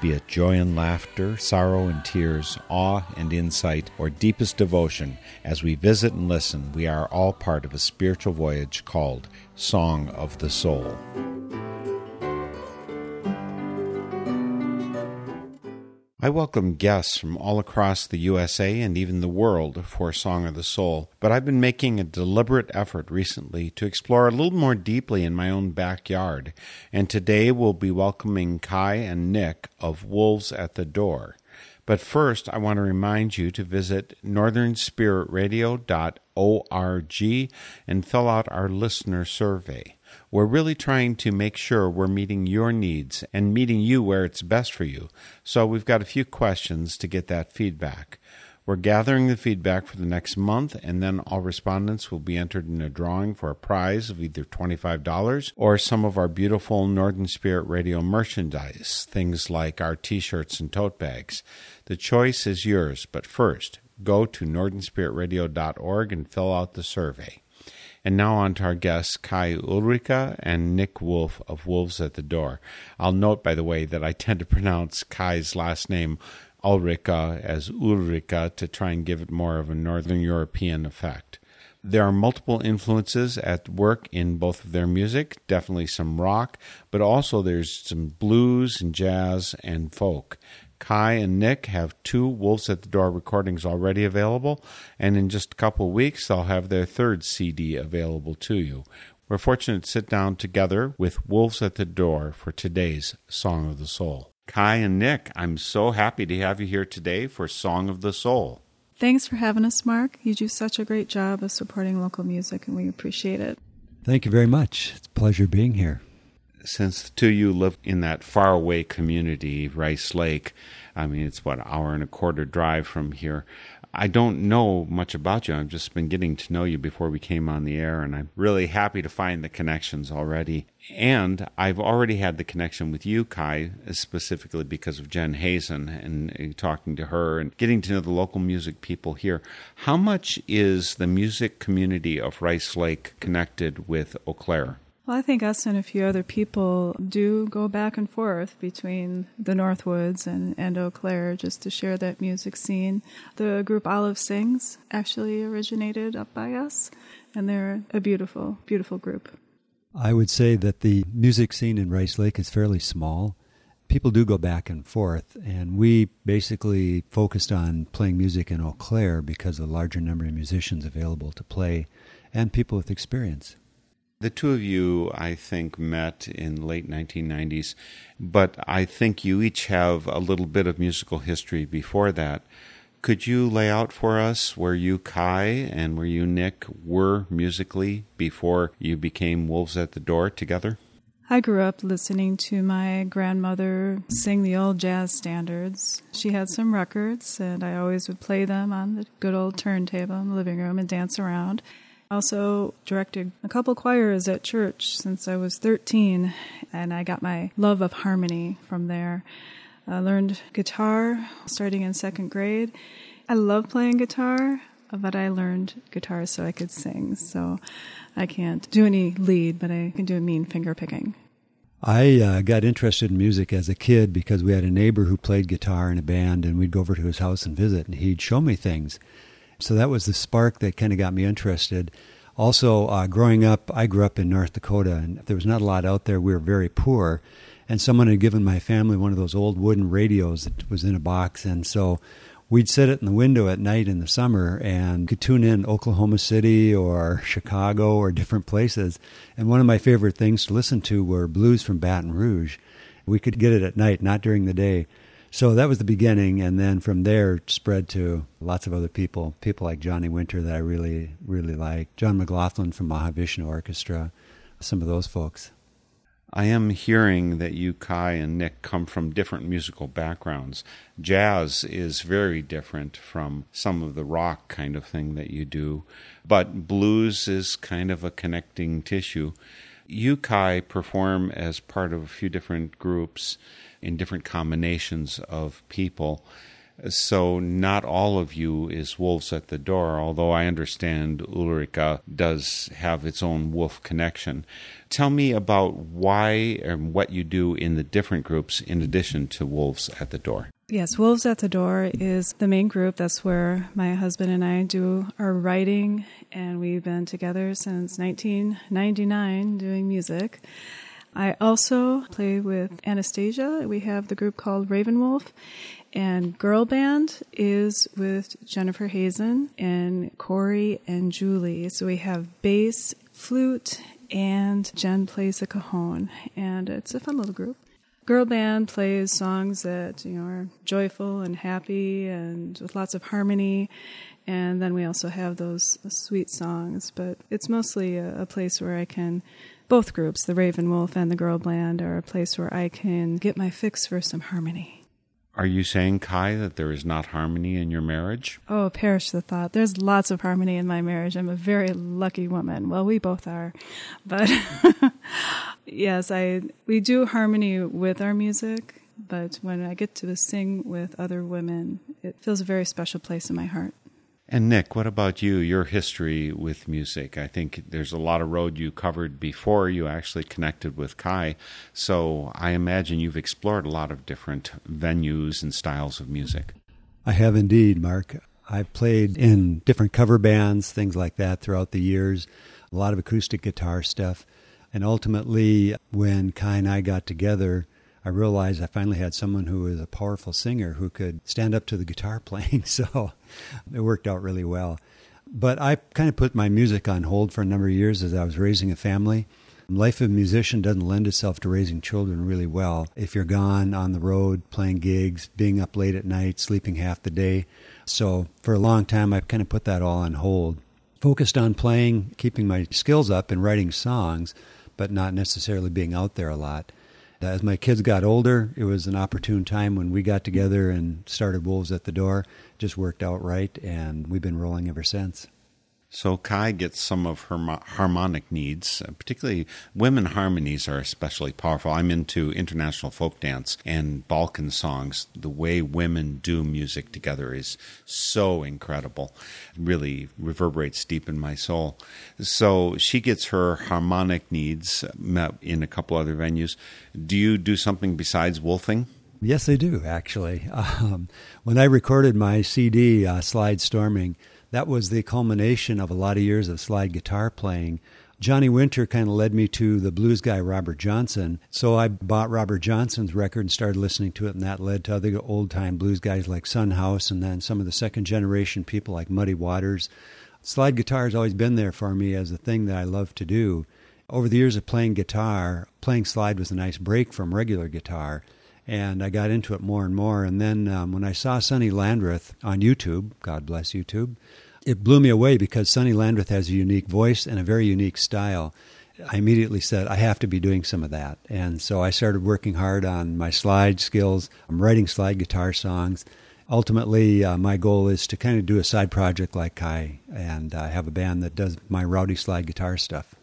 Be it joy and laughter, sorrow and tears, awe and insight, or deepest devotion, as we visit and listen, we are all part of a spiritual voyage called Song of the Soul. I welcome guests from all across the USA and even the world for Song of the Soul, but I've been making a deliberate effort recently to explore a little more deeply in my own backyard, and today we'll be welcoming Kai and Nick of Wolves at the Door. But first, I want to remind you to visit northernspiritradio.org and fill out our listener survey. We're really trying to make sure we're meeting your needs and meeting you where it's best for you. So we've got a few questions to get that feedback. We're gathering the feedback for the next month, and then all respondents will be entered in a drawing for a prize of either $25 or some of our beautiful Northern Spirit Radio merchandise, things like our t shirts and tote bags. The choice is yours, but first, go to northernspiritradio.org and fill out the survey. And now on to our guests, Kai Ulrika and Nick Wolf of Wolves at the Door. I'll note, by the way, that I tend to pronounce Kai's last name Ulrika as Ulrika to try and give it more of a Northern European effect. There are multiple influences at work in both of their music, definitely some rock, but also there's some blues and jazz and folk. Kai and Nick have two Wolves at the Door recordings already available, and in just a couple of weeks, they'll have their third CD available to you. We're fortunate to sit down together with Wolves at the Door for today's Song of the Soul. Kai and Nick, I'm so happy to have you here today for Song of the Soul. Thanks for having us, Mark. You do such a great job of supporting local music, and we appreciate it. Thank you very much. It's a pleasure being here. Since the two of you live in that faraway community, Rice Lake, I mean, it's what, an hour and a quarter drive from here. I don't know much about you. I've just been getting to know you before we came on the air, and I'm really happy to find the connections already. And I've already had the connection with you, Kai, specifically because of Jen Hazen and, and talking to her and getting to know the local music people here. How much is the music community of Rice Lake connected with Eau Claire? Well, I think us and a few other people do go back and forth between the Northwoods and, and Eau Claire just to share that music scene. The group Olive Sings actually originated up by us, and they're a beautiful, beautiful group. I would say that the music scene in Rice Lake is fairly small. People do go back and forth, and we basically focused on playing music in Eau Claire because of the larger number of musicians available to play and people with experience. The two of you, I think, met in late 1990s, but I think you each have a little bit of musical history before that. Could you lay out for us where you, Kai, and where you, Nick, were musically before you became Wolves at the Door together? I grew up listening to my grandmother sing the old jazz standards. She had some records, and I always would play them on the good old turntable in the living room and dance around. Also directed a couple choirs at church since I was 13, and I got my love of harmony from there. I learned guitar starting in second grade. I love playing guitar, but I learned guitar so I could sing. So I can't do any lead, but I can do a mean finger picking. I uh, got interested in music as a kid because we had a neighbor who played guitar in a band, and we'd go over to his house and visit, and he'd show me things. So that was the spark that kind of got me interested. Also, uh, growing up, I grew up in North Dakota, and there was not a lot out there. We were very poor, and someone had given my family one of those old wooden radios that was in a box, and so we'd sit it in the window at night in the summer and could tune in Oklahoma City or Chicago or different places. And one of my favorite things to listen to were blues from Baton Rouge. We could get it at night, not during the day. So that was the beginning, and then from there spread to lots of other people, people like Johnny Winter that I really, really like, John McLaughlin from Mahavishnu Orchestra, some of those folks. I am hearing that you, Kai, and Nick come from different musical backgrounds. Jazz is very different from some of the rock kind of thing that you do, but blues is kind of a connecting tissue. You, Kai, perform as part of a few different groups in different combinations of people. So not all of you is wolves at the door, although I understand Ulrika does have its own wolf connection. Tell me about why and what you do in the different groups in addition to wolves at the door. Yes, Wolves at the Door is the main group. That's where my husband and I do our writing, and we've been together since 1999 doing music. I also play with Anastasia. We have the group called Ravenwolf, and Girl Band is with Jennifer Hazen and Corey and Julie. So we have bass, flute, and Jen plays the cajon, and it's a fun little group. Girl band plays songs that you know are joyful and happy and with lots of harmony, and then we also have those sweet songs. But it's mostly a, a place where I can. Both groups, the Raven Wolf and the Girl Band, are a place where I can get my fix for some harmony. Are you saying, Kai, that there is not harmony in your marriage? Oh, perish the thought. There's lots of harmony in my marriage. I'm a very lucky woman. Well, we both are. But yes, I we do harmony with our music, but when I get to sing with other women, it feels a very special place in my heart. And Nick, what about you? Your history with music? I think there's a lot of road you covered before you actually connected with Kai. So I imagine you've explored a lot of different venues and styles of music. I have indeed, Mark. I've played in different cover bands, things like that throughout the years, a lot of acoustic guitar stuff. And ultimately, when Kai and I got together, I realized I finally had someone who was a powerful singer who could stand up to the guitar playing. So it worked out really well. But I kind of put my music on hold for a number of years as I was raising a family. Life of a musician doesn't lend itself to raising children really well. If you're gone on the road, playing gigs, being up late at night, sleeping half the day. So for a long time, I kind of put that all on hold. Focused on playing, keeping my skills up and writing songs, but not necessarily being out there a lot. As my kids got older, it was an opportune time when we got together and started Wolves at the Door. Just worked out right, and we've been rolling ever since. So Kai gets some of her harmonic needs, uh, particularly women harmonies are especially powerful. I'm into international folk dance and Balkan songs. The way women do music together is so incredible. It Really reverberates deep in my soul. So she gets her harmonic needs met in a couple other venues. Do you do something besides wolfing? Yes, I do, actually. Um, when I recorded my CD, uh, Slide Storming, that was the culmination of a lot of years of slide guitar playing. Johnny Winter kind of led me to the blues guy Robert Johnson. So I bought Robert Johnson's record and started listening to it, and that led to other old time blues guys like Son House and then some of the second generation people like Muddy Waters. Slide guitar has always been there for me as a thing that I love to do. Over the years of playing guitar, playing slide was a nice break from regular guitar and I got into it more and more. And then um, when I saw Sonny Landreth on YouTube, God bless YouTube, it blew me away because Sonny Landreth has a unique voice and a very unique style. I immediately said, I have to be doing some of that. And so I started working hard on my slide skills. I'm writing slide guitar songs. Ultimately, uh, my goal is to kind of do a side project like Kai and uh, have a band that does my rowdy slide guitar stuff.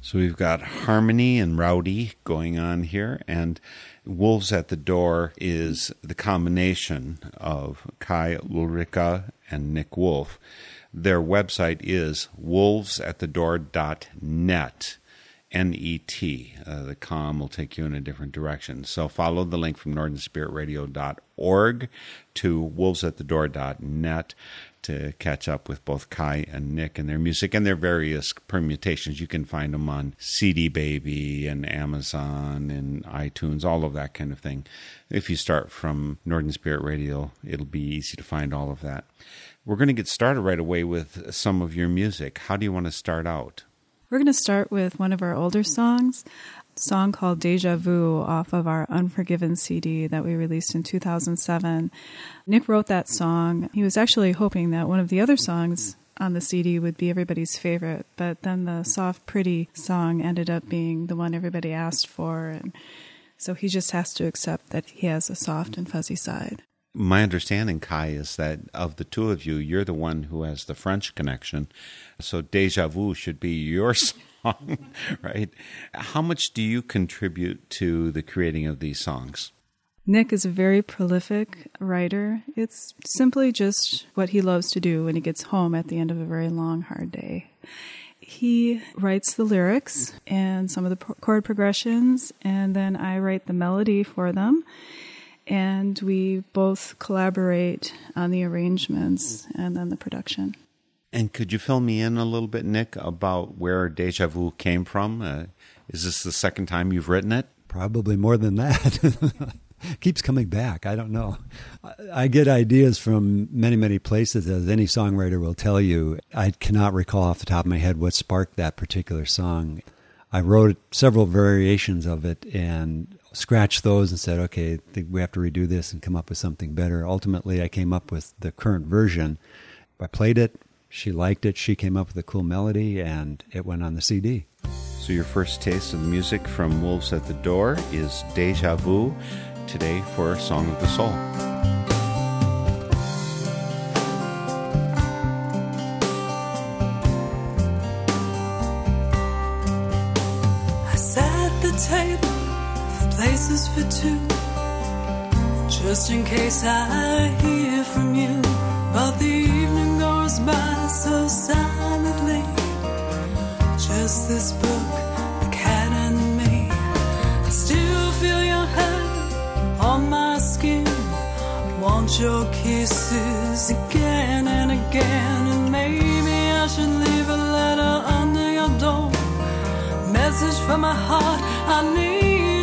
So we've got harmony and rowdy going on here, and Wolves at the Door is the combination of Kai Ulrika and Nick Wolf. Their website is wolvesatthedoor.net. N-E-T. Uh, the com will take you in a different direction. So follow the link from northernspiritradio.org to wolvesatthedoor.net to catch up with both Kai and Nick and their music and their various permutations. You can find them on CD Baby and Amazon and iTunes, all of that kind of thing. If you start from Northern Spirit Radio, it'll be easy to find all of that. We're going to get started right away with some of your music. How do you want to start out? We're going to start with one of our older songs, a song called Deja Vu off of our Unforgiven CD that we released in 2007. Nick wrote that song. He was actually hoping that one of the other songs on the CD would be everybody's favorite, but then the soft, pretty song ended up being the one everybody asked for. And so he just has to accept that he has a soft and fuzzy side. My understanding, Kai, is that of the two of you, you're the one who has the French connection. So Deja Vu should be your song, right? How much do you contribute to the creating of these songs? Nick is a very prolific writer. It's simply just what he loves to do when he gets home at the end of a very long, hard day. He writes the lyrics and some of the chord progressions, and then I write the melody for them. And we both collaborate on the arrangements and then the production. And could you fill me in a little bit, Nick, about where Deja Vu came from? Uh, is this the second time you've written it? Probably more than that. Keeps coming back. I don't know. I, I get ideas from many, many places, as any songwriter will tell you. I cannot recall off the top of my head what sparked that particular song. I wrote several variations of it and scratched those and said, okay, we have to redo this and come up with something better. Ultimately, I came up with the current version. I played it. She liked it. She came up with a cool melody, and it went on the CD. So, your first taste of music from Wolves at the Door is Deja Vu today for Song of the Soul. Places for two, just in case I hear from you. But the evening goes by so silently. Just this book, the cat and me. I still feel your hand on my skin. Want your kisses again and again, and maybe I should leave a letter under your door message from my heart. I need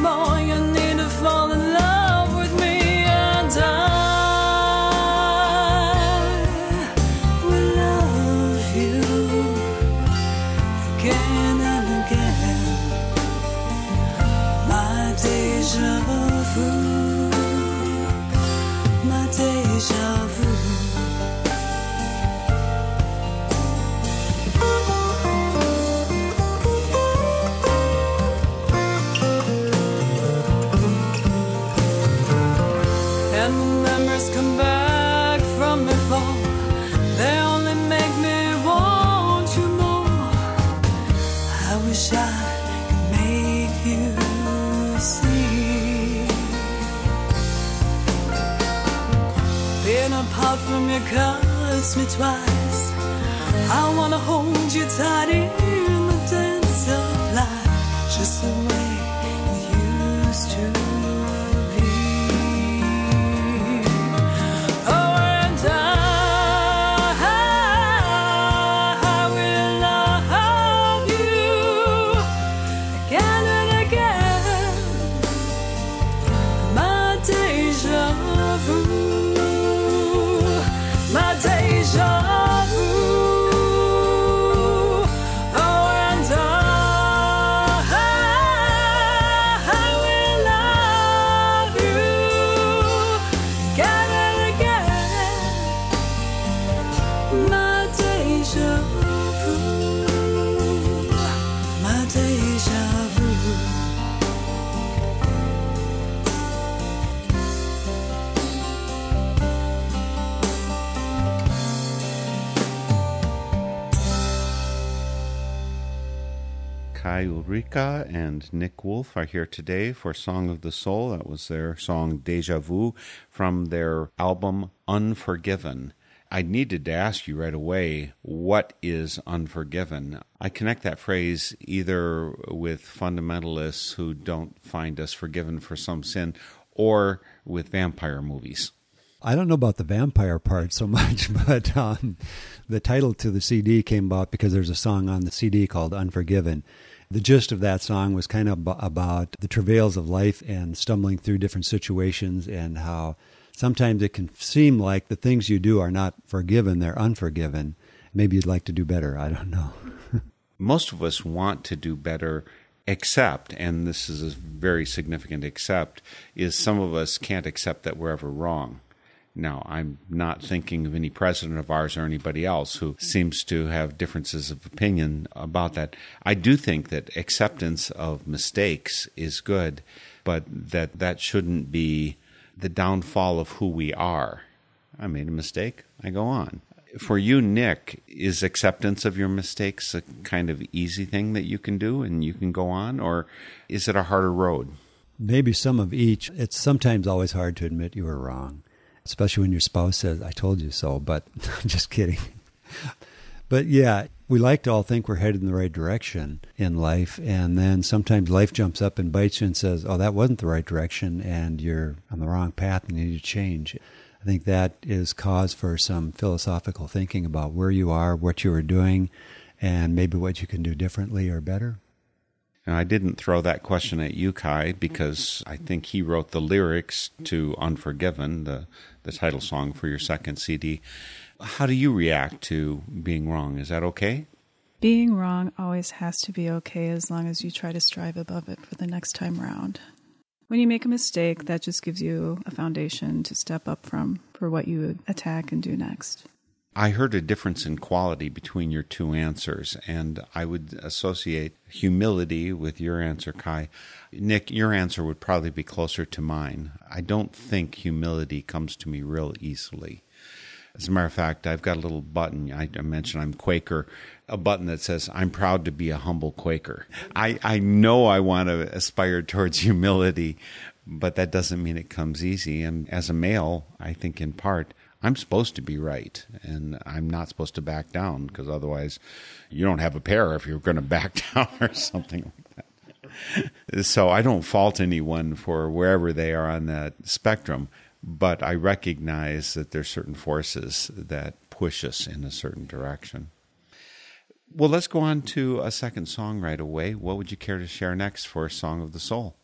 more me twice. I wanna hold you tight in the dance of life, just the way Ulrika and Nick Wolf are here today for Song of the Soul. That was their song Deja Vu from their album Unforgiven. I needed to ask you right away what is unforgiven? I connect that phrase either with fundamentalists who don't find us forgiven for some sin or with vampire movies. I don't know about the vampire part so much, but um, the title to the CD came about because there's a song on the CD called Unforgiven. The gist of that song was kind of about the travails of life and stumbling through different situations and how sometimes it can seem like the things you do are not forgiven, they're unforgiven. Maybe you'd like to do better. I don't know. Most of us want to do better, except, and this is a very significant except, is some of us can't accept that we're ever wrong. Now, I'm not thinking of any president of ours or anybody else who seems to have differences of opinion about that. I do think that acceptance of mistakes is good, but that that shouldn't be the downfall of who we are. I made a mistake, I go on. For you, Nick, is acceptance of your mistakes a kind of easy thing that you can do and you can go on, or is it a harder road? Maybe some of each. It's sometimes always hard to admit you were wrong, especially when your spouse says, I told you so, but I'm just kidding. But yeah, we like to all think we're headed in the right direction in life. And then sometimes life jumps up and bites you and says, oh, that wasn't the right direction and you're on the wrong path and you need to change. I think that is cause for some philosophical thinking about where you are, what you are doing, and maybe what you can do differently or better. And I didn't throw that question at you, Kai, because I think he wrote the lyrics to Unforgiven, the, the title song for your second CD. How do you react to being wrong? Is that okay? Being wrong always has to be okay as long as you try to strive above it for the next time round. When you make a mistake, that just gives you a foundation to step up from for what you attack and do next. I heard a difference in quality between your two answers, and I would associate humility with your answer, Kai. Nick, your answer would probably be closer to mine. I don't think humility comes to me real easily. As a matter of fact, I've got a little button. I, mentioned I'm Quaker, a button that says, I'm proud to be a humble Quaker. I, I know I want to aspire towards humility, but that doesn't mean it comes easy. And as a male, I think in part, I'm supposed to be right, and I'm not supposed to back down because otherwise, you don't have a pair if you're going to back down or something like that. So I don't fault anyone for wherever they are on that spectrum, but I recognize that there's certain forces that push us in a certain direction. Well, let's go on to a second song right away. What would you care to share next for a Song of the Soul?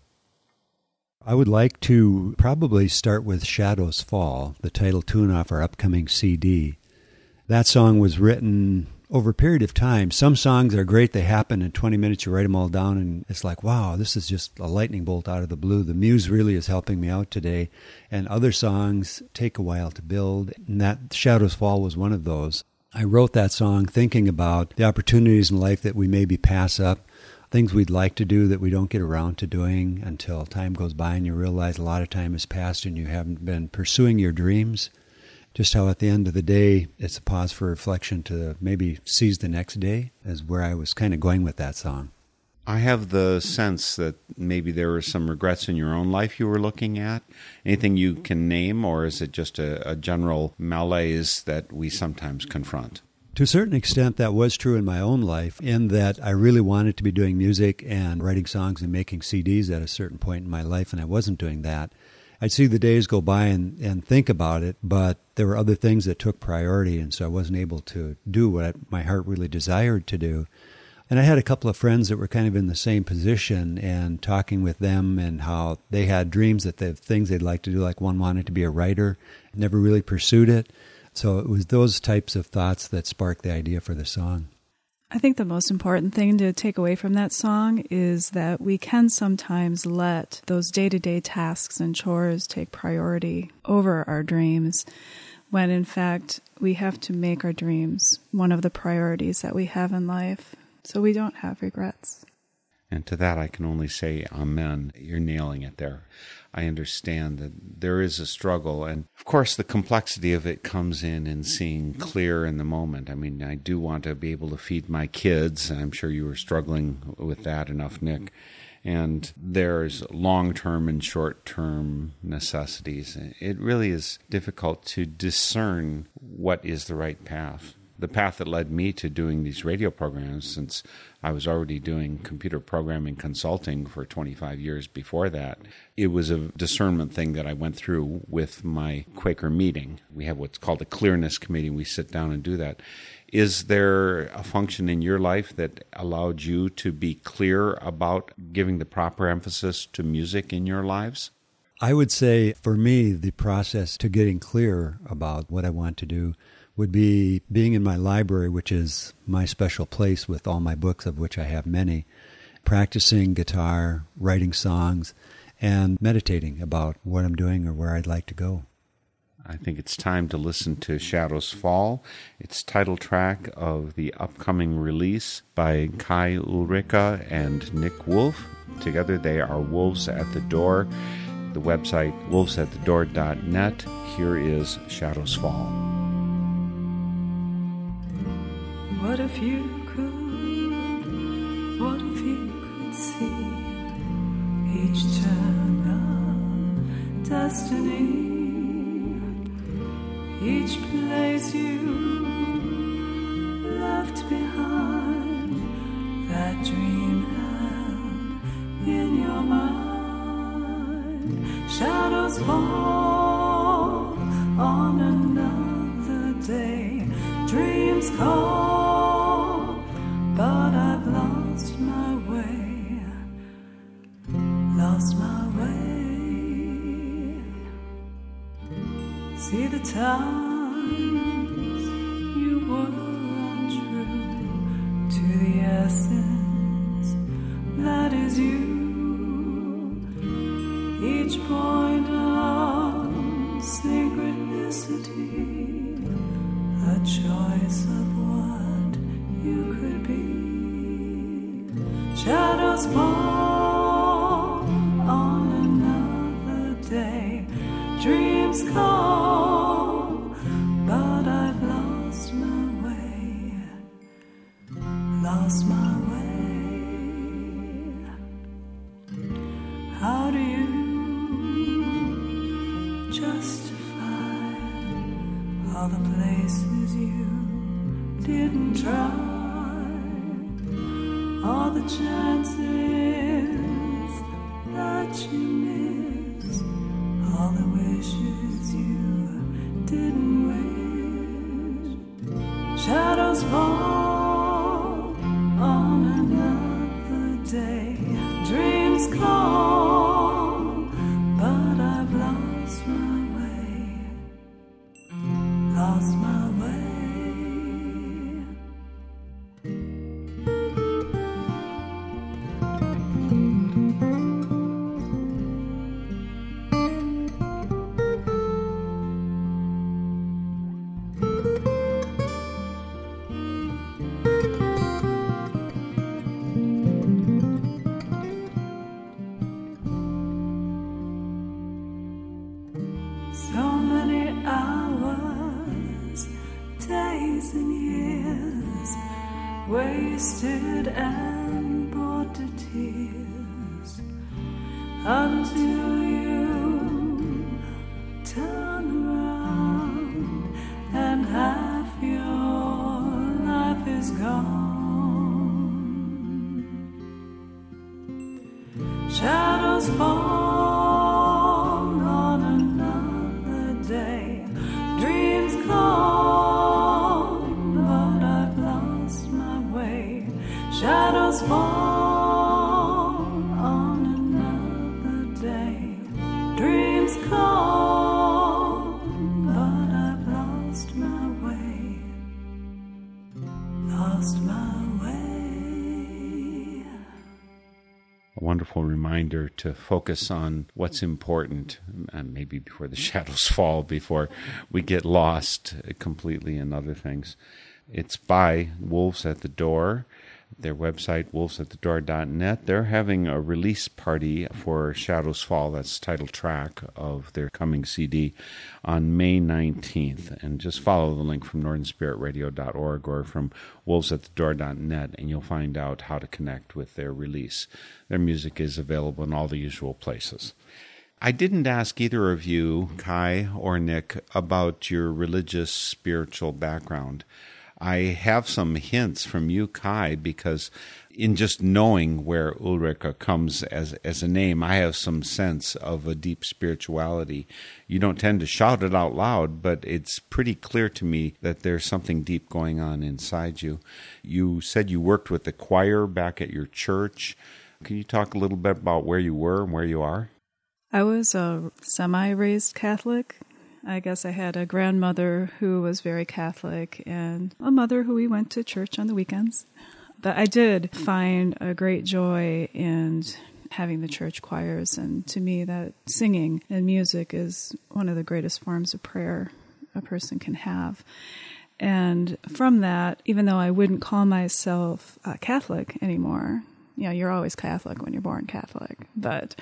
I would like to probably start with Shadows Fall, the title tune off our upcoming CD. That song was written over a period of time. Some songs are great, they happen in 20 minutes, you write them all down, and it's like, wow, this is just a lightning bolt out of the blue. The muse really is helping me out today. And other songs take a while to build, and that Shadows Fall was one of those. I wrote that song thinking about the opportunities in life that we maybe pass up things we'd like to do that we don't get around to doing until time goes by and you realize a lot of time has passed and you haven't been pursuing your dreams. Just how at the end of the day, it's a pause for reflection to maybe seize the next day, is where I was kind of going with that song. I have the sense that maybe there were some regrets in your own life you were looking at. Anything you can name, or is it just a, a general malaise that we sometimes confront? To a certain extent, that was true in my own life, in that I really wanted to be doing music and writing songs and making CDs at a certain point in my life, and I wasn't doing that. I'd see the days go by and, and think about it, but there were other things that took priority, and so I wasn't able to do what my heart really desired to do. And I had a couple of friends that were kind of in the same position and talking with them and how they had dreams that they things they'd like to do, like one wanted to be a writer, never really pursued it. So it was those types of thoughts that sparked the idea for the song. I think the most important thing to take away from that song is that we can sometimes let those day to day tasks and chores take priority over our dreams, when in fact we have to make our dreams one of the priorities that we have in life so we don't have regrets. And to that, I can only say, Amen. You're nailing it there. I understand that there is a struggle. And of course, the complexity of it comes in in seeing clear in the moment. I mean, I do want to be able to feed my kids. I'm sure you were struggling with that enough, Nick. And there's long term and short term necessities. It really is difficult to discern what is the right path the path that led me to doing these radio programs since I was already doing computer programming consulting for 25 years before that. It was a discernment thing that I went through with my Quaker meeting. We have what's called a clearness committee. We sit down and do that. Is there a function in your life that allowed you to be clear about giving the proper emphasis to music in your lives? I would say for me, the process to getting clear about what I want to do would be being in my library, which is my special place with all my books, of which I have many, practicing guitar, writing songs, and meditating about what I'm doing or where I'd like to go. I think it's time to listen to Shadows Fall. It's title track of the upcoming release by Kai Ulrika and Nick Wolf. Together they are Wolves at the Door. The website wolvesatthedoor.net. Here is Shadows Fall. What if you could, what if you could see each turn of destiny, each place you left behind, that dream held in your mind, shadows fall on another day, dreams call, but I've lost my way, lost my way. See the times places you didn't try? All the chances that you missed, all the wishes you didn't wish. Shadows fall wonderful reminder to focus on what's important, maybe before the shadows fall, before we get lost completely in other things. It's by Wolves at the Door. Their website, wolvesatthedoor.net. They're having a release party for Shadows Fall, that's the title track of their coming CD, on May 19th. And just follow the link from northernspiritradio.org or from wolvesatthedoor.net, and you'll find out how to connect with their release. Their music is available in all the usual places. I didn't ask either of you, Kai or Nick, about your religious spiritual background. I have some hints from you, Kai, because in just knowing where Ulrika comes as as a name, I have some sense of a deep spirituality. You don't tend to shout it out loud, but it's pretty clear to me that there's something deep going on inside you. You said you worked with the choir back at your church. Can you talk a little bit about where you were and where you are? I was a semi raised Catholic. I guess I had a grandmother who was very Catholic and a mother who we went to church on the weekends. But I did find a great joy in having the church choirs, and to me, that singing and music is one of the greatest forms of prayer a person can have. And from that, even though I wouldn't call myself uh, Catholic anymore, you know, you're always Catholic when you're born Catholic, but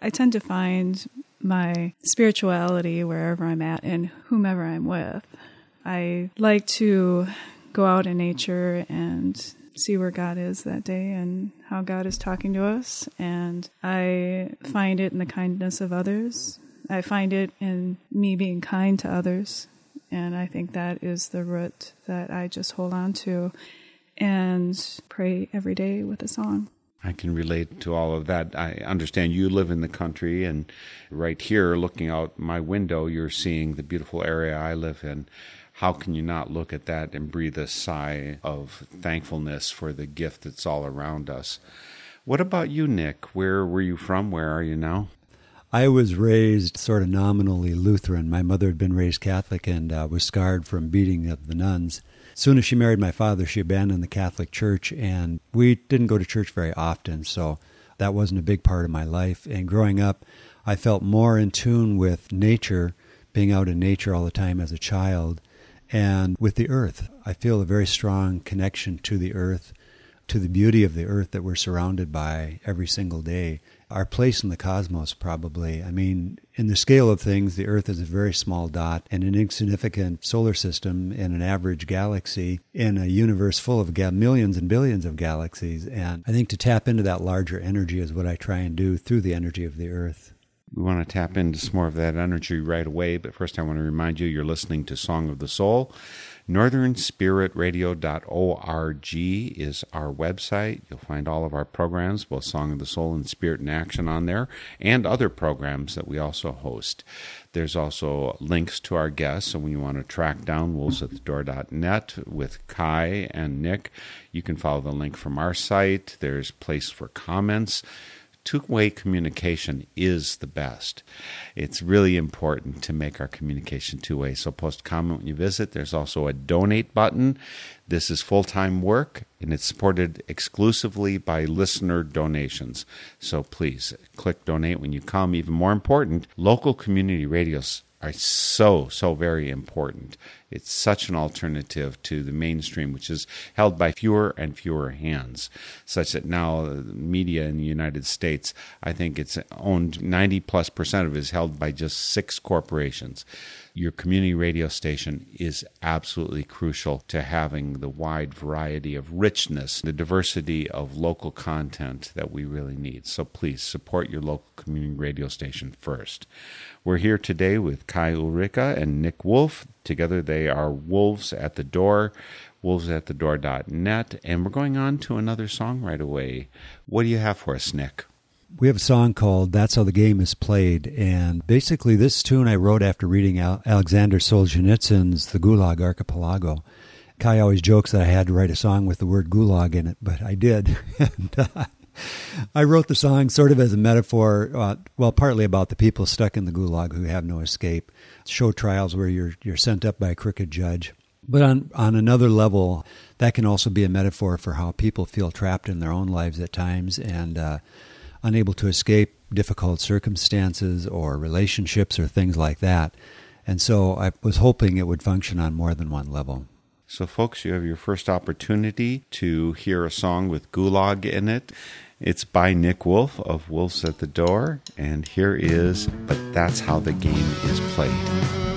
I tend to find my spirituality wherever I'm at and whomever I'm with. I like to go out in nature and see where God is that day and how God is talking to us. And I find it in the kindness of others. I find it in me being kind to others. And I think that is the root that I just hold on to and pray every day with a song. I can relate to all of that. I understand you live in the country, and right here, looking out my window, you're seeing the beautiful area I live in. How can you not look at that and breathe a sigh of thankfulness for the gift that's all around us? What about you, Nick? Where were you from? Where are you now? I was raised sort of nominally Lutheran. My mother had been raised Catholic and uh, was scarred from beating of the nuns. Soon as she married my father, she abandoned the Catholic Church, and we didn't go to church very often, so that wasn't a big part of my life. And growing up, I felt more in tune with nature, being out in nature all the time as a child, and with the earth. I feel a very strong connection to the earth, to the beauty of the earth that we're surrounded by every single day. Our place in the cosmos, probably. I mean, in the scale of things, the Earth is a very small dot in an insignificant solar system in an average galaxy in a universe full of ga- millions and billions of galaxies. And I think to tap into that larger energy is what I try and do through the energy of the Earth. We want to tap into some more of that energy right away, but first I want to remind you you're listening to Song of the Soul. NorthernSpiritRadio.org is our website. You'll find all of our programs, both Song of the Soul and Spirit in Action, on there, and other programs that we also host. There's also links to our guests, so when you want to track down wolvesatthedoor.net with Kai and Nick, you can follow the link from our site. There's place for comments two way communication is the best. It's really important to make our communication two way. So, post comment when you visit. There's also a donate button. This is full time work and it's supported exclusively by listener donations. So, please click donate when you come. Even more important, local community radios are so, so very important. It's such an alternative to the mainstream, which is held by fewer and fewer hands, such that now media in the United States, I think it's owned 90 plus percent of it is held by just six corporations. Your community radio station is absolutely crucial to having the wide variety of richness, the diversity of local content that we really need. So please support your local community radio station first. We're here today with Kai Ulrika and Nick Wolf. Together they are Wolves at the Door, wolvesatthedoor.net, and we're going on to another song right away. What do you have for us, Nick? We have a song called That's How the Game is Played. And basically, this tune I wrote after reading Alexander Solzhenitsyn's The Gulag Archipelago. Kai always jokes that I had to write a song with the word gulag in it, but I did. and uh, I wrote the song sort of as a metaphor, uh, well, partly about the people stuck in the gulag who have no escape, show trials where you're you're sent up by a crooked judge. But on on another level, that can also be a metaphor for how people feel trapped in their own lives at times and uh, unable to escape difficult circumstances or relationships or things like that. And so I was hoping it would function on more than one level. So, folks, you have your first opportunity to hear a song with gulag in it. It's by Nick Wolf of Wolves at the Door, and here is But That's How the Game is Played.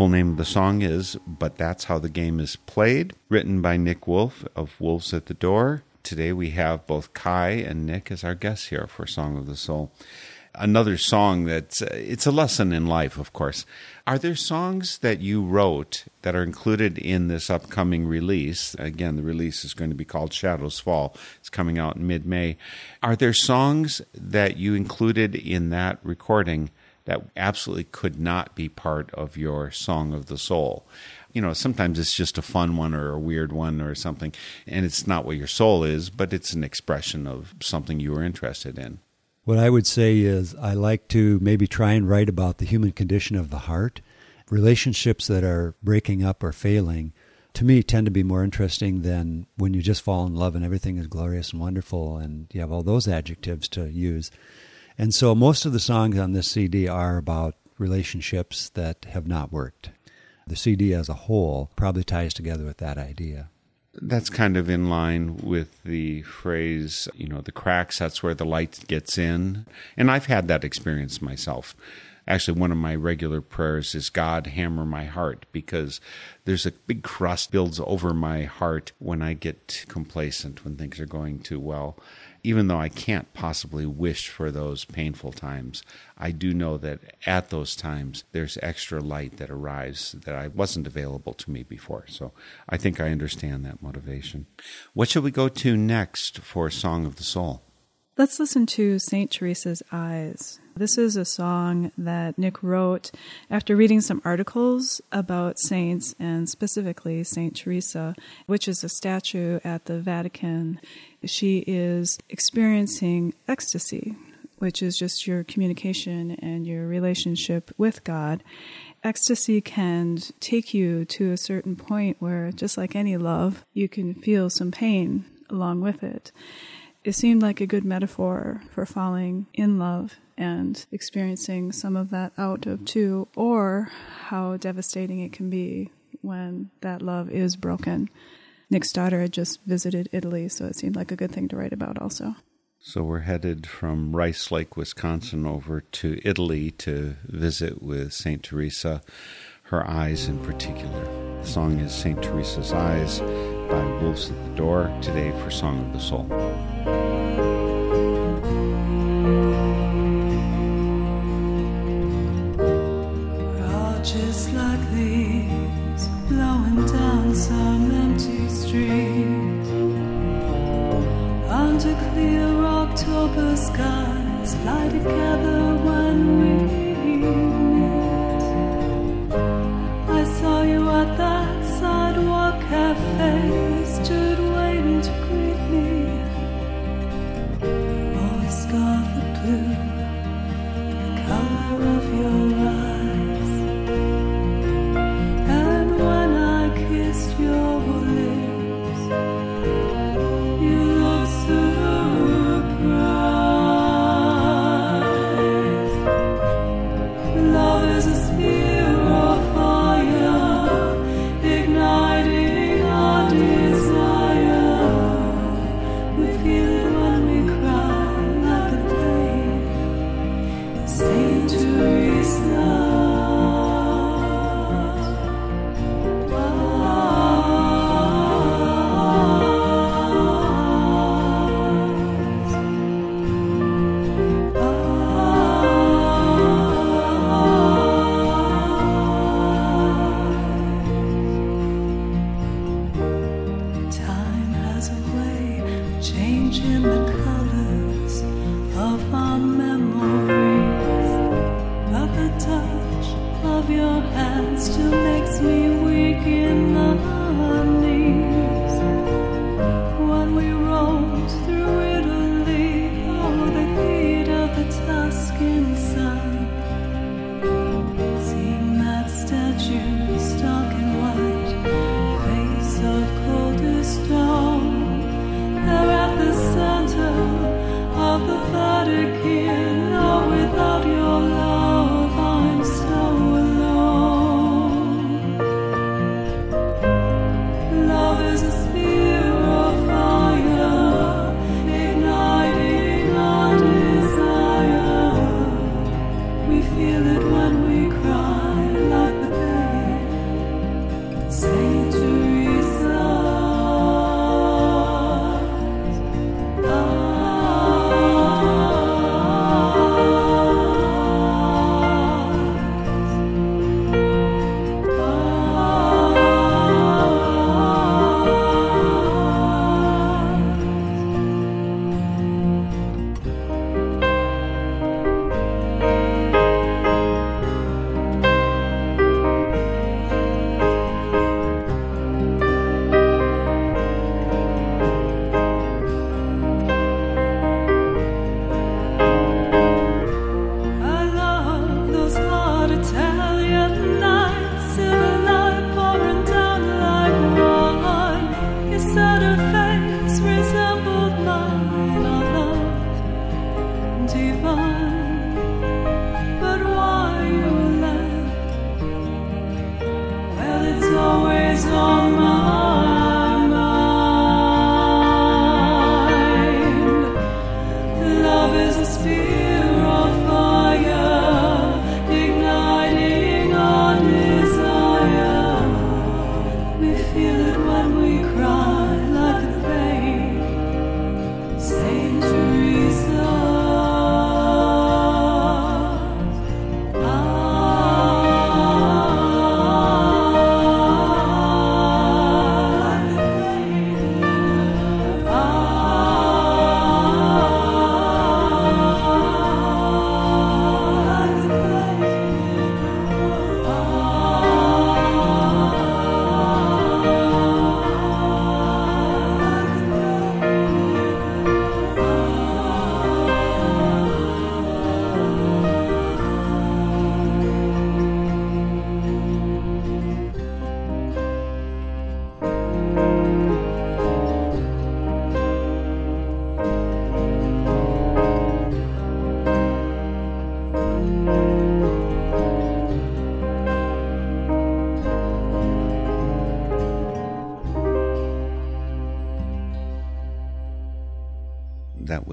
full name of the song is But That's How the Game is Played, written by Nick Wolf of Wolves at the Door. Today we have both Kai and Nick as our guests here for Song of the Soul. Another song that's uh, it's a lesson in life, of course. Are there songs that you wrote that are included in this upcoming release? Again, the release is going to be called Shadows Fall. It's coming out in mid May. Are there songs that you included in that recording that absolutely could not be part of your song of the soul. You know, sometimes it's just a fun one or a weird one or something, and it's not what your soul is, but it's an expression of something you are interested in. What I would say is, I like to maybe try and write about the human condition of the heart. Relationships that are breaking up or failing, to me, tend to be more interesting than when you just fall in love and everything is glorious and wonderful and you have all those adjectives to use. And so most of the songs on this CD are about relationships that have not worked. The CD as a whole probably ties together with that idea. That's kind of in line with the phrase, you know, the cracks, that's where the light gets in. And I've had that experience myself. Actually, one of my regular prayers is God, hammer my heart, because there's a big crust builds over my heart when I get complacent, when things are going too well. Even though I can't possibly wish for those painful times, I do know that at those times there's extra light that arrives that I wasn't available to me before. So I think I understand that motivation. What should we go to next for Song of the Soul? Let's listen to St. Teresa's Eyes. This is a song that Nick wrote after reading some articles about saints and specifically St. Teresa, which is a statue at the Vatican. She is experiencing ecstasy, which is just your communication and your relationship with God. Ecstasy can take you to a certain point where, just like any love, you can feel some pain along with it it seemed like a good metaphor for falling in love and experiencing some of that out of two, or how devastating it can be when that love is broken. Nick's daughter had just visited Italy, so it seemed like a good thing to write about also. So we're headed from Rice Lake, Wisconsin, over to Italy to visit with St. Teresa, her eyes in particular. The song is St. Teresa's Eyes by Wolves at the Door, today for Song of the Soul. Fly together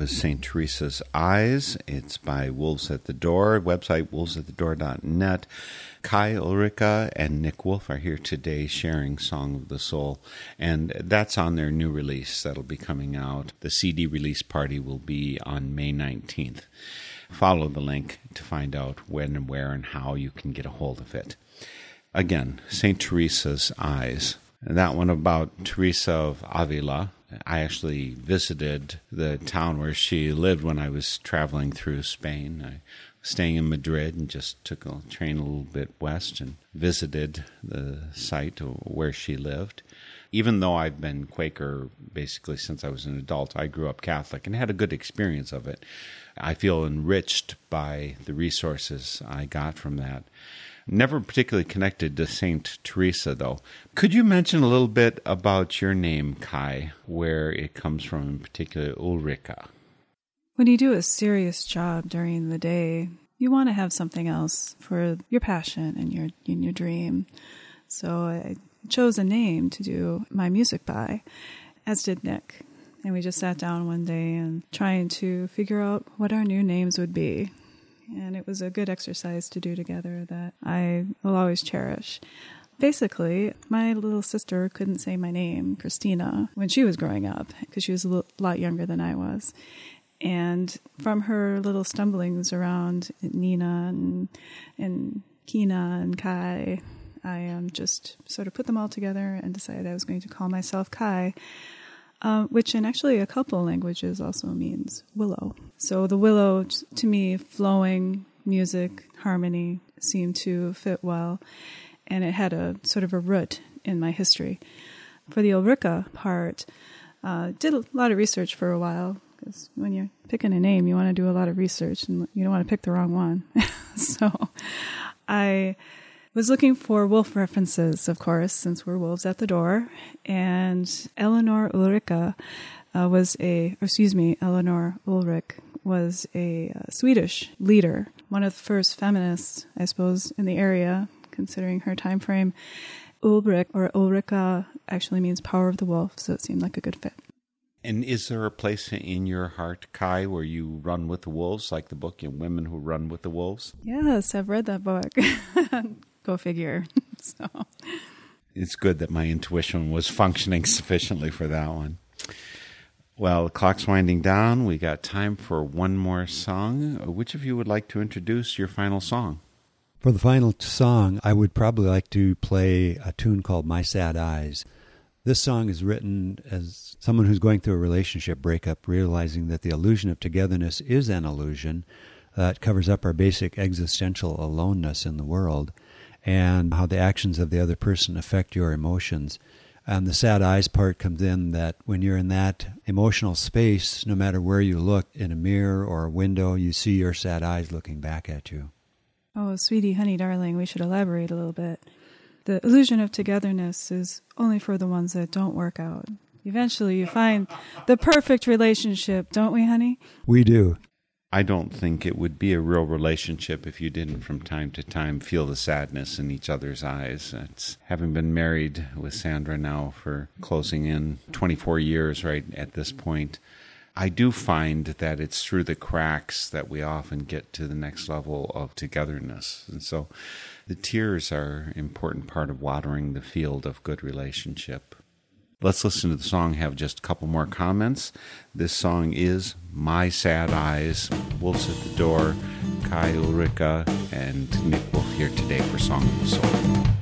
Was St. Teresa's Eyes. It's by Wolves at the Door. Website wolvesatthedoor.net. Kai Ulrika and Nick Wolf are here today sharing Song of the Soul. And that's on their new release that'll be coming out. The CD release party will be on May 19th. Follow the link to find out when and where and how you can get a hold of it. Again, St. Teresa's Eyes. That one about Teresa of Avila. I actually visited the town where she lived when I was traveling through Spain. I was staying in Madrid and just took a train a little bit west and visited the site where she lived. Even though I've been Quaker basically since I was an adult, I grew up Catholic and had a good experience of it. I feel enriched by the resources I got from that. Never particularly connected to Saint Teresa, though. Could you mention a little bit about your name, Kai, where it comes from, in particular, Ulrika? When you do a serious job during the day, you want to have something else for your passion and your and your dream. So I chose a name to do my music by, as did Nick. And we just sat down one day and trying to figure out what our new names would be. And it was a good exercise to do together that I will always cherish. Basically, my little sister couldn't say my name, Christina, when she was growing up because she was a lot younger than I was. And from her little stumblings around Nina and, and Kina and Kai, I um, just sort of put them all together and decided I was going to call myself Kai, uh, which in actually a couple languages also means willow. So the willow, to me, flowing music, harmony seemed to fit well, and it had a sort of a root in my history. For the Ulrika part, uh, did a lot of research for a while because when you're picking a name, you want to do a lot of research and you don't want to pick the wrong one. so I was looking for wolf references, of course, since we're wolves at the door. And Eleanor Ulrika uh, was a, or excuse me, Eleanor Ulrich was a uh, Swedish leader, one of the first feminists, I suppose, in the area, considering her time frame. Ulrich or Ulrika actually means power of the wolf, so it seemed like a good fit. And is there a place in your heart, Kai, where you run with the wolves, like the book in Women Who Run with the Wolves? Yes, I've read that book. Go figure. so It's good that my intuition was functioning sufficiently for that one. Well, the clock's winding down. We got time for one more song. Uh, which of you would like to introduce your final song? For the final song, I would probably like to play a tune called My Sad Eyes. This song is written as someone who's going through a relationship breakup, realizing that the illusion of togetherness is an illusion uh, that covers up our basic existential aloneness in the world, and how the actions of the other person affect your emotions. And the sad eyes part comes in that when you're in that emotional space, no matter where you look, in a mirror or a window, you see your sad eyes looking back at you. Oh, sweetie, honey, darling, we should elaborate a little bit. The illusion of togetherness is only for the ones that don't work out. Eventually, you find the perfect relationship, don't we, honey? We do. I don't think it would be a real relationship if you didn't from time to time feel the sadness in each other's eyes. It's having been married with Sandra now for closing in 24 years right at this point. I do find that it's through the cracks that we often get to the next level of togetherness. And so the tears are an important part of watering the field of good relationship. Let's listen to the song, have just a couple more comments. This song is My Sad Eyes, Wolves at the Door, Kai Ulrika, and Nick Wolf here today for Song of the Soul.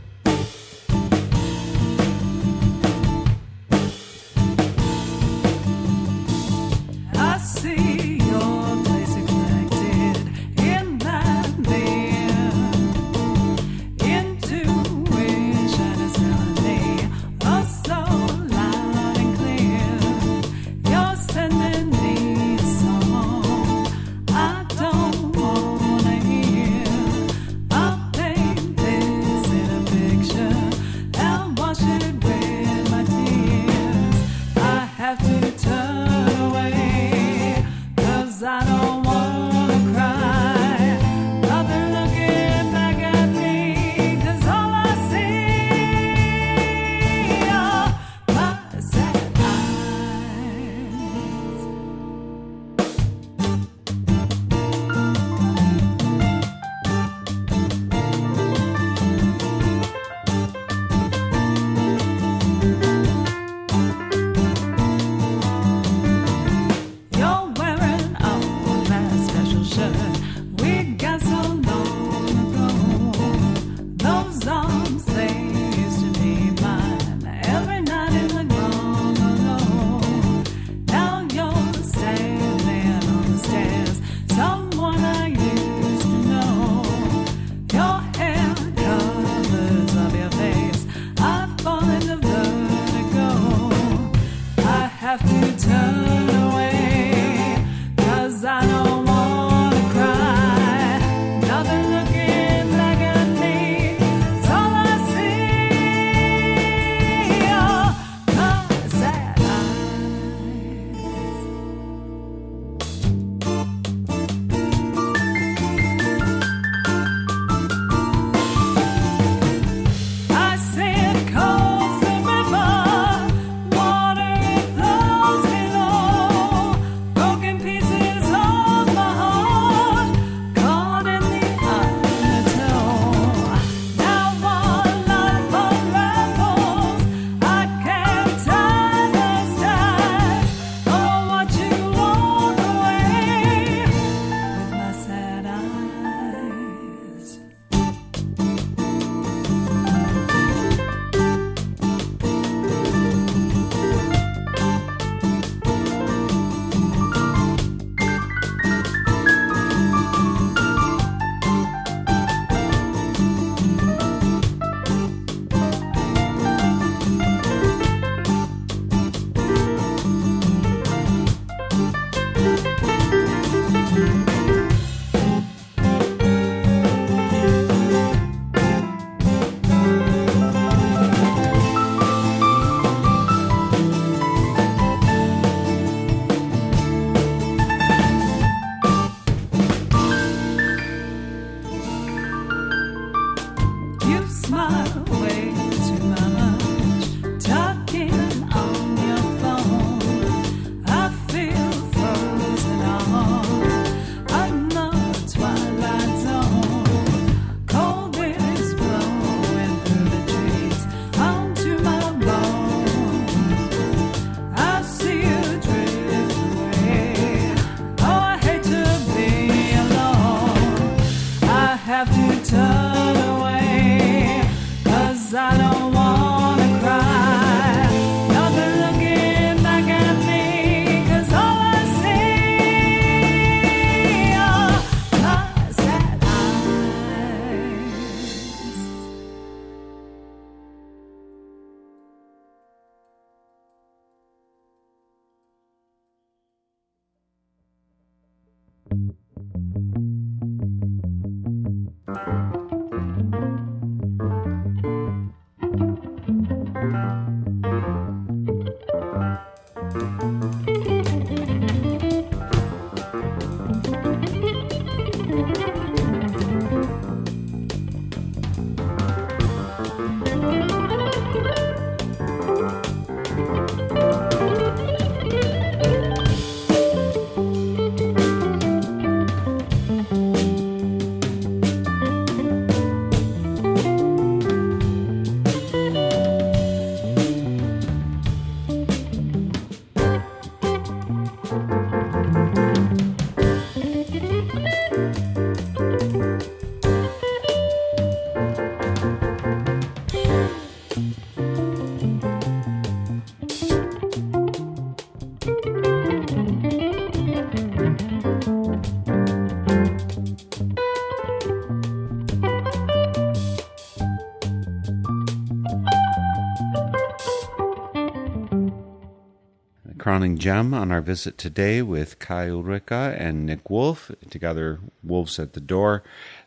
Crowning gem on our visit today with Kai Ulrika and Nick Wolf. Together, Wolves at the Door.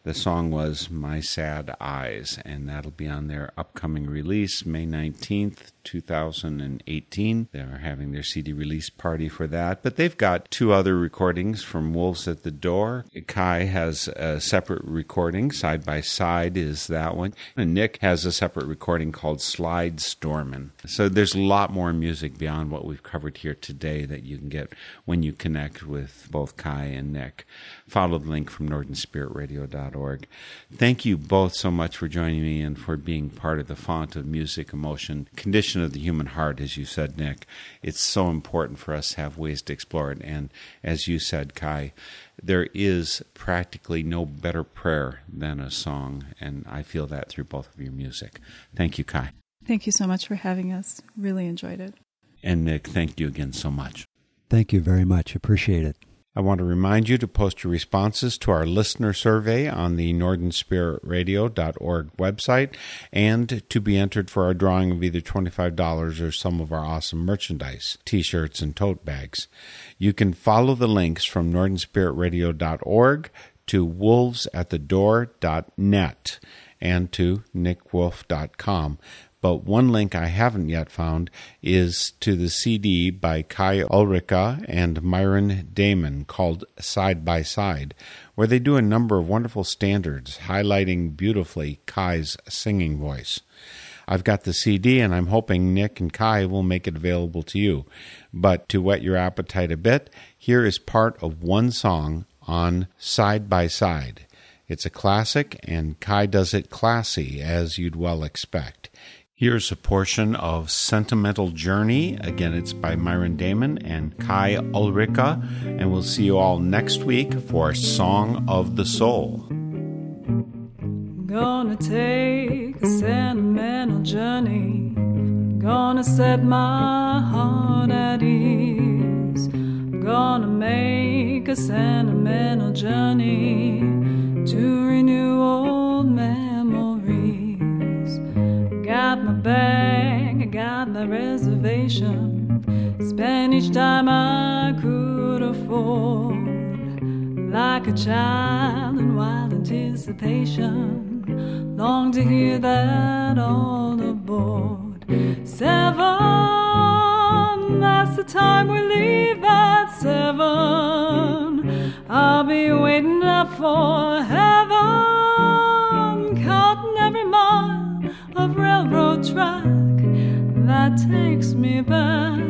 The song was My Sad Eyes, and that'll be on their upcoming release, May 19th, 2018. They're having their CD release party for that. But they've got two other recordings from Wolves at the Door. Kai has a separate recording, Side by Side is that one. And Nick has a separate recording called Slide Stormin'. So there's a lot more music beyond what we've covered here today that you can get when you connect with both Kai and Nick. Follow the link from northernspiritradio.org. Thank you both so much for joining me and for being part of the font of music, emotion, condition of the human heart, as you said, Nick. It's so important for us to have ways to explore it. And as you said, Kai, there is practically no better prayer than a song, and I feel that through both of your music. Thank you, Kai. Thank you so much for having us. Really enjoyed it. And Nick, thank you again so much. Thank you very much. Appreciate it. I want to remind you to post your responses to our listener survey on the northernspiritradio.org website and to be entered for our drawing of either $25 or some of our awesome merchandise, t-shirts and tote bags. You can follow the links from northernspiritradio.org to wolvesatthedoor.net and to nickwolf.com. But one link I haven't yet found is to the CD by Kai Ulrika and Myron Damon called Side by Side, where they do a number of wonderful standards highlighting beautifully Kai's singing voice. I've got the CD and I'm hoping Nick and Kai will make it available to you. But to whet your appetite a bit, here is part of one song on Side by Side. It's a classic, and Kai does it classy, as you'd well expect. Here's a portion of Sentimental Journey. Again, it's by Myron Damon and Kai Ulrika. And we'll see you all next week for Song of the Soul. Gonna take a sentimental journey. Gonna set my heart at ease. Gonna make a sentimental journey to renew old memories. I got my bag, I got my reservation. Spend each time I could afford. like a child in wild anticipation. Long to hear that all aboard. Seven, that's the time we leave at seven. I'll be waiting up for heaven, track that takes me back.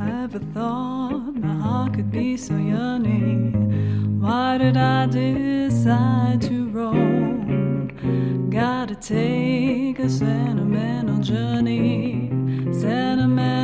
I ever thought my heart could be so yearning? Why did I decide to roam? Gotta take a sentimental journey, sentimental